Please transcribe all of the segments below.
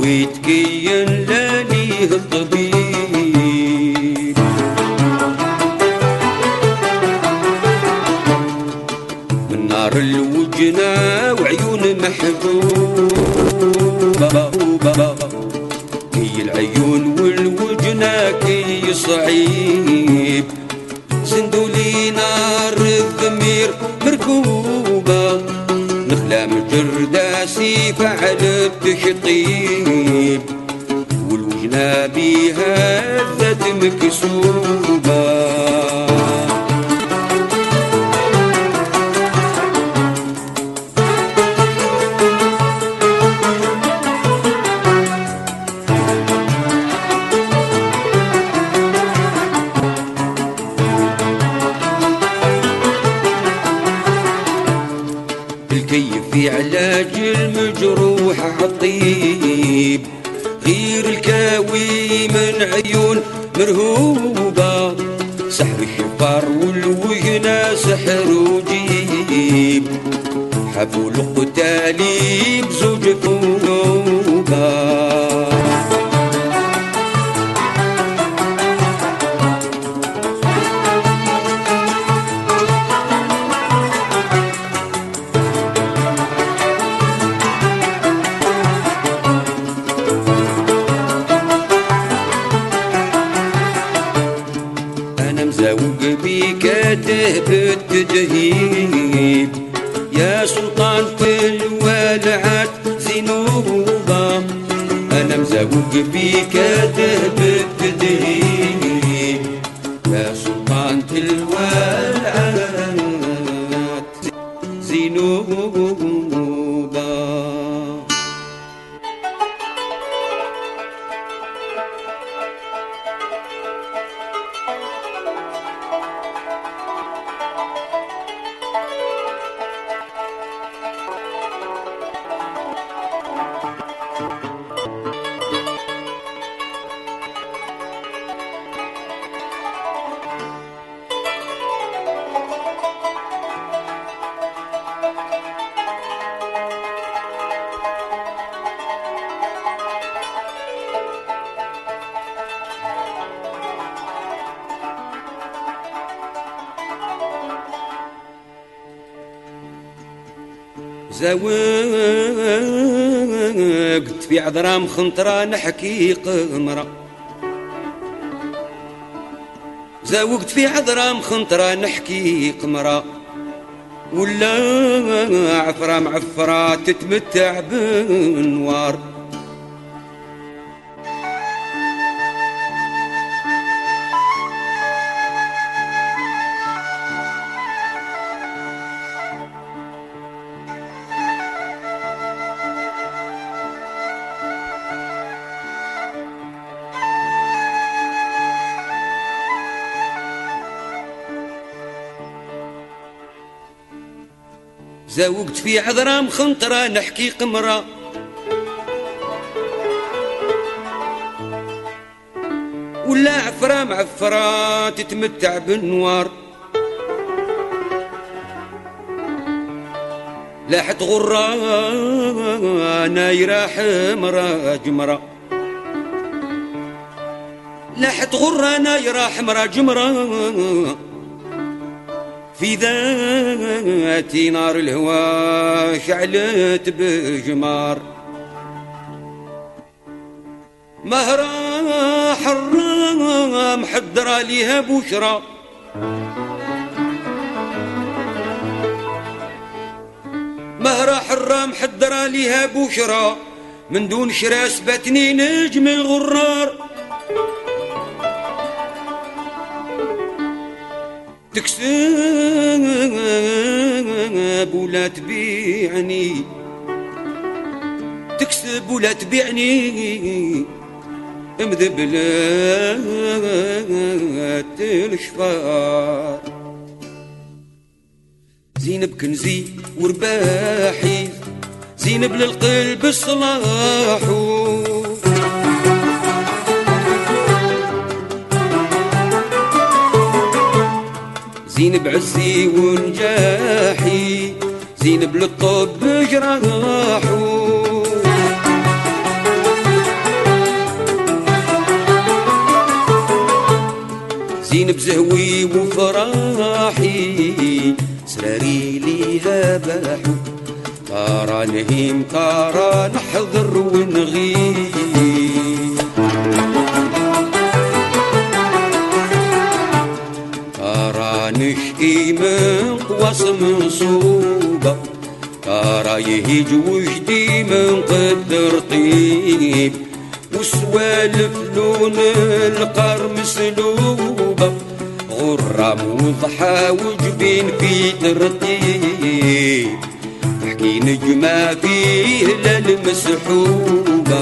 ويتكين لاليه الطبيب. من نار الوجنة وعيون محبوبة كي العيون والوجنة كي صعيب. سندولي نار مجرداسي فعل التشطيب والوجنا بيها ذات مكسوبة زوقت في عذرام خنطرة نحكي قمرة زوقت في عذرام خنطرة نحكي قمرة ولا عفرة معفرة تتمتع بنوار. زوقت في عذرام خنطرة نحكي قمرة. ولا عفرة معفرة تتمتع بالنوار. لاحت غرة نايرة حمرة جمرة. لاحت غرة نايرة حمرة جمرة. في ذاتي نار الهوى شعلت بجمار. مهرة حرة محضرة ليها بشرى. مهرة حرة محضرة ليها بشرى. من دون شراس باتني نجم الغرار. تكسب ولا تبيعني. تكسب ولا تبيعني. مذبلات الشفار زينب كنزي ورباحي زينب للقلب الصلاحو زينب عزي ونجاحي زينب للطب جراحو. زينب زهوي وفراحي سراري ليها باحو ترى نهيم ترى نحضر ونغيب نشكي من قواص منصوبة ترى يهيج وجدي من قدر طيب وسوالف لون القر مسلوبة غرام وضحى وجبين في ترتيب تحكي نجمة فيه للمسحوبة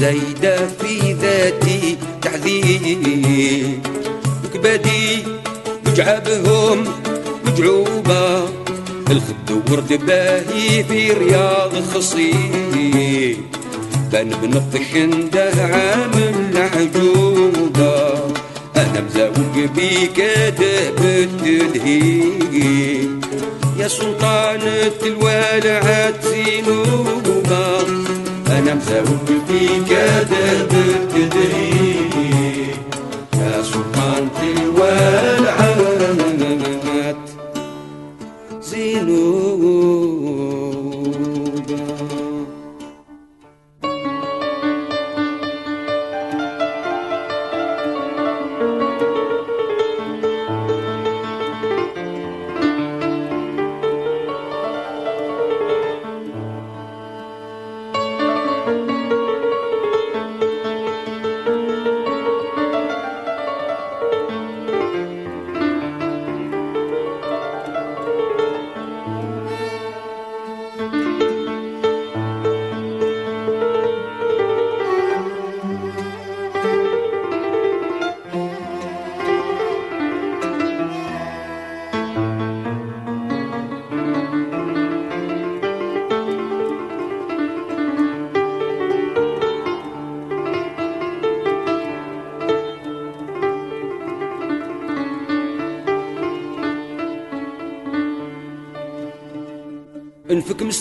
زايدة في ذاتي تعذيب. وكبادي بجعبهم مجعوبة. الخد ورد باهي في رياض خصيب. بان بنطش عنده عامل عجوبة أنا مزوج بيك دهبت الهيب. يا سلطانة الوالعات زينوبة أنا مزوج بيك الهيب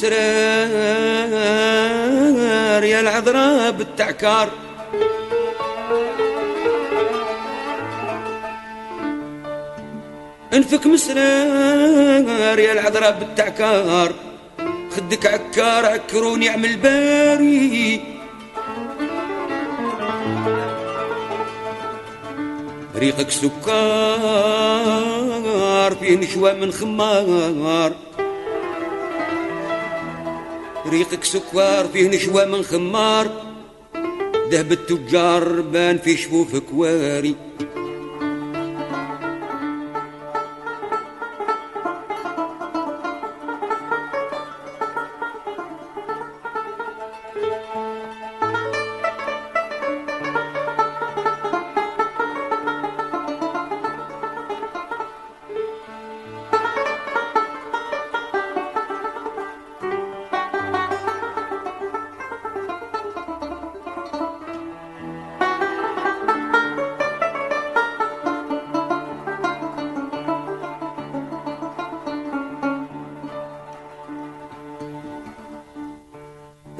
مسرار يا العذراء بالتعكار. انفك مسرار يا العذراء بالتعكار. خدك عكار عكروني اعمل باري. ريقك سكر فيه نشوى من خمار. ريقك سكر فيه نشوى من خمار. ذهب التجار بان في شفوفك واري.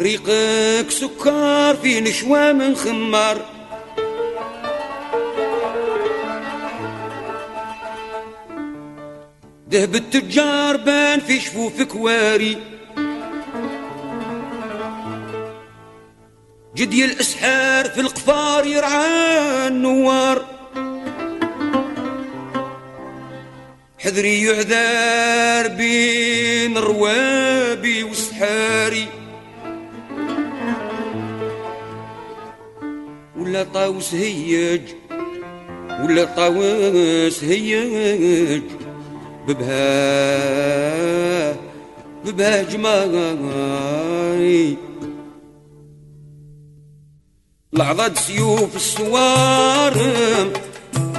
ريقك سكر في نشوى من خمار. ذهب التجار بان في شفوفك واري. جدي الأسحار في القفار يرعى النوار. حذري يعذار بين روابي وسحاري. ولا طاوس هيج ولا طاوس هيج. ببها ببها جماي. لعضد سيوف السوارم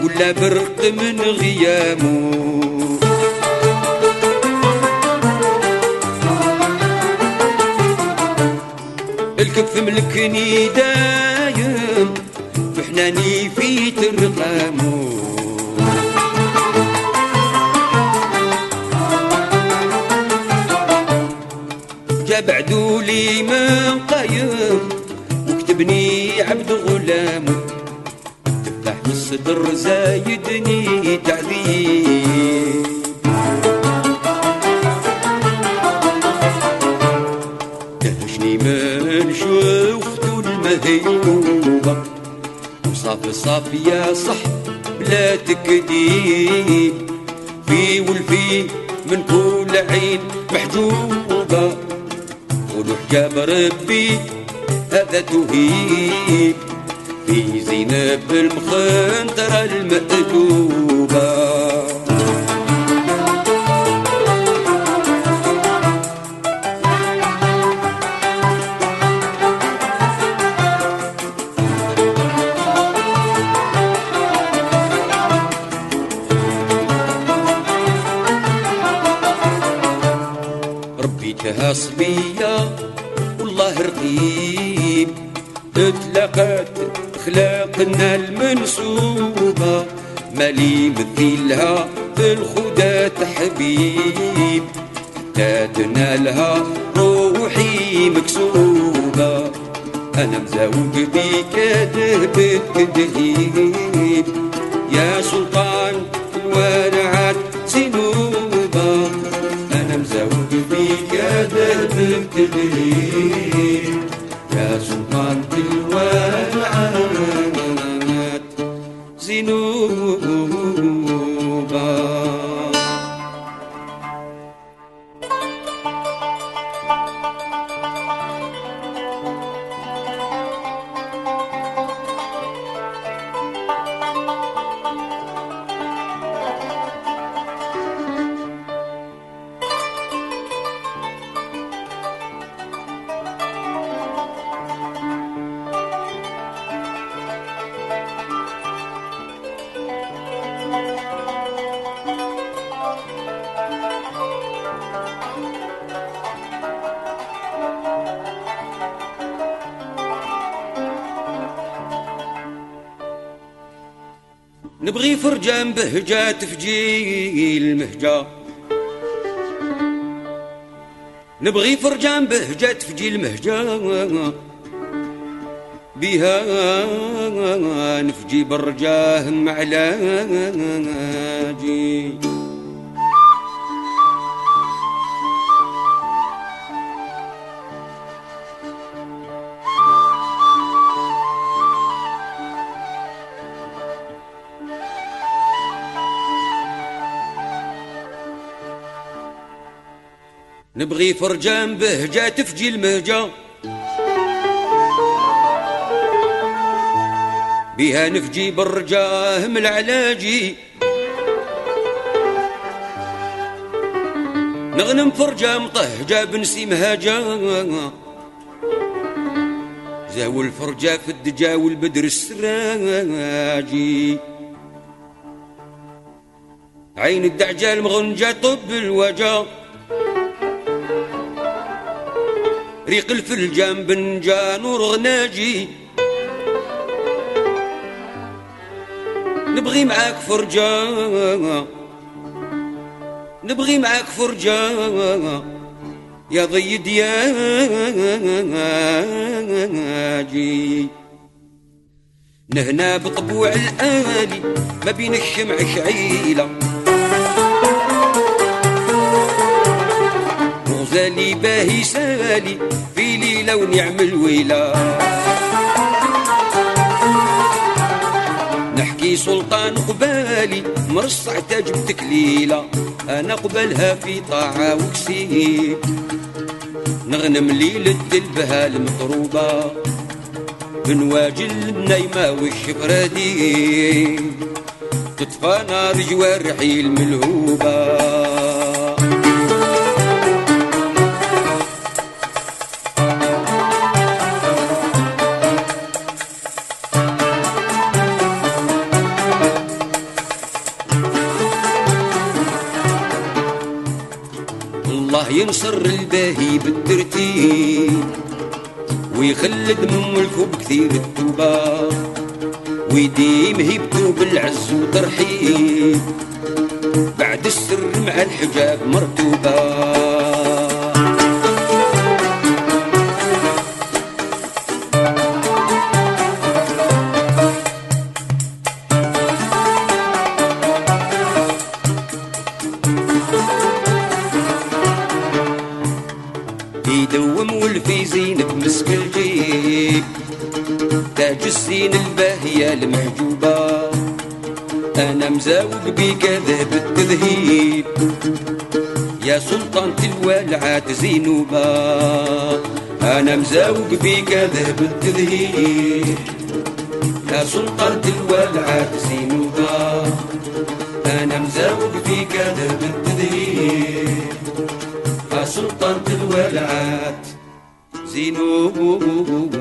ولا برق من غيامه. الكف ملكني دايم. حناني في ترقامو جاب عدولي من قايم وكتبني عبد غلام. تفتح الصدر زايدني تعذيب. دهشني من شوفت المهيوبة وصافي صافي يا صح بلا تكديب في والفي من كل عين محجوبة قولوا حجاب ربي هذا تهيب في زينب المخنطرة المأدوبة صبية والله رقيب. تتلاقات أخلاقنا المنسوبة مالي مثيلها بالخدى تحبيب. حتى تنالها روحي مكسوبة أنا مزاوج بيك دهب تدهيب يا سلطان الورعات تدهيب يا سلطان الورعات زنوبة نبغي فرجان بهجة تفجي المهجة نبغي فرجان بهجة تفجي المهجة بها نفجي برجاه معلاجي نبغي فرجان بهجة تفجي المهجة بها نفجي بالرجاه من العلاجي. نغنم فرجة مطهجة بنسي مهاجة. زاو الفرجة في الدجا والبدر السراجي. عين الدعجال مغنجة طب الوجه. ريق الفلجان بنجان ورغناجي نبغي معاك فرجة نبغي معاك فرجة يا ضي دياجي. نهنا بطبوع الآلي ما بين الشمع شعيلة. غزالي باهي سالي في ليلة ونعم الويلة. نحكي سلطان قبالي مرصع تاج بتكليلة أنا قبلها في طاعة وكسيب نغنم ليلة البها المطروبة بنواجل النايمة والشفرادي تطفى نار جوارحي الملهوبه الله ينصر الباهي بالترتيب ويخلد من ملكه بكثير التوبة ويديم هيبتو بالعز وترحيب. بعد السر مع الحجاب مرتوبة. السين الباهية المحجوبة. أنا مزاوق بيك ذهب التذهيب. يا سلطان الوالعات زينوبة أنا مزاوق بيك ذهب التذهيب. يا سلطان الوالعات زينوبة أنا مزاوق بيك ذهب التذهيب. يا سلطان الوالعات زينوبة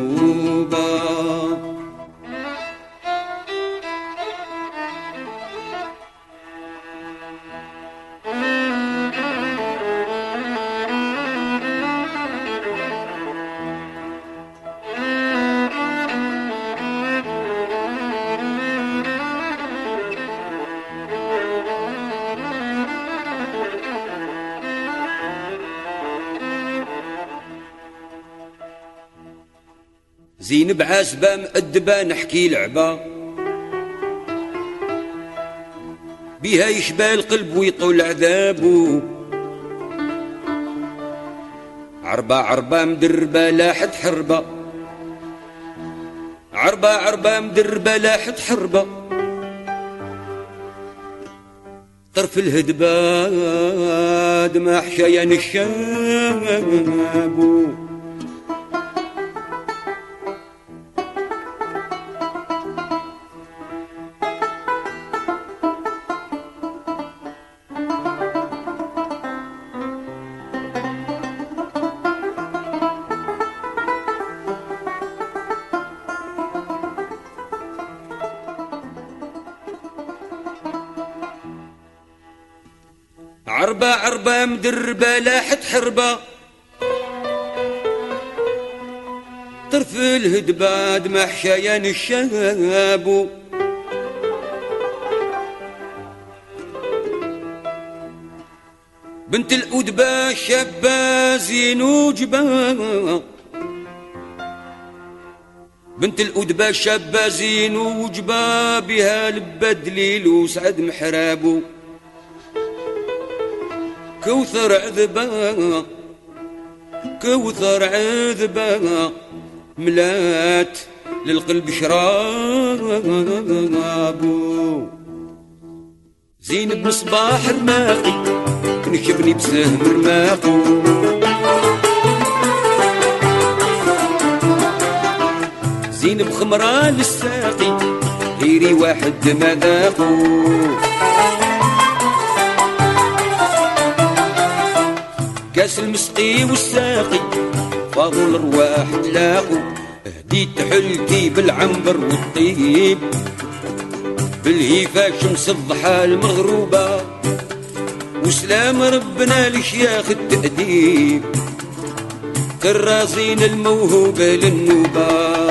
زينب عازبة مأدبة نحكي لعبة. بها يشبه القلب ويطول عذابه. عربة عربة مدربة لاحت حربة. عربة عربة مدربة لاحت حربة. طرف الهدبة دمع حشيان الشاب عربة عربة مدربة لاحت حربة. طرف الهدبة دمع حشايان الشاب بنت الأدبة شابة زين وجبة. بنت الأدبة شابة زين وجبة بها لبة دليل وسعد محرابو. كوثر عذبة كوثر عذبة ملات للقلب شرابو زين بصباح رماقي نشبني بسهم رماقو زين بخمرة للساقي غيري واحد مذاقو كاس المسقي والساقي فاضوا الأرواح تلاقوا هديت حلتي بالعنبر والطيب بالهيفا شمس الضحى المغروبة. وسلام ربنا لشياخ التأديب كرازين الموهوبة للنوبة.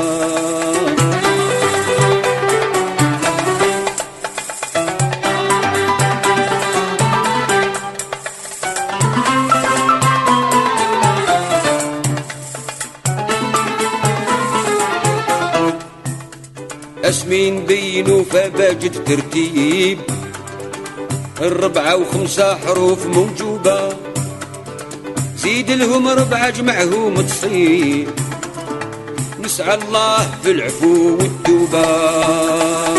اسمين بينو فباجد ترتيب. الربعة وخمسة حروف موجوبة. زيد لهم ربعة جمعهم تصيب. نسعى الله في العفو والتوبة.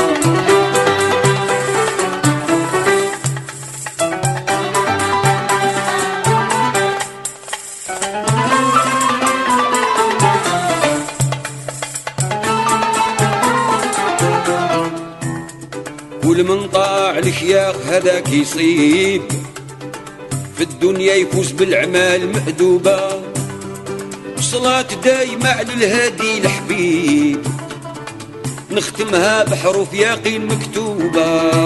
الشياخ هذاك يصيب. في الدنيا يفوز بالأعمال مأدوبة صلاة دايمة على الهادي الحبيب. نختمها بحروف يقين مكتوبة.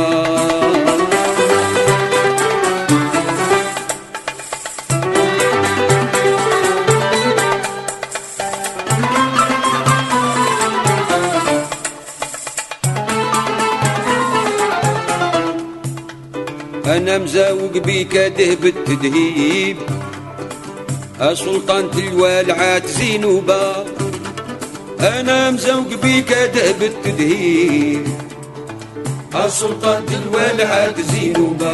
أنا مزاوق بيك دهب التدهيب. سلطانة الوالعات زينوبة. أنا مزوق بيك دهب التدهيب. سلطانة الوالعات زينوبة.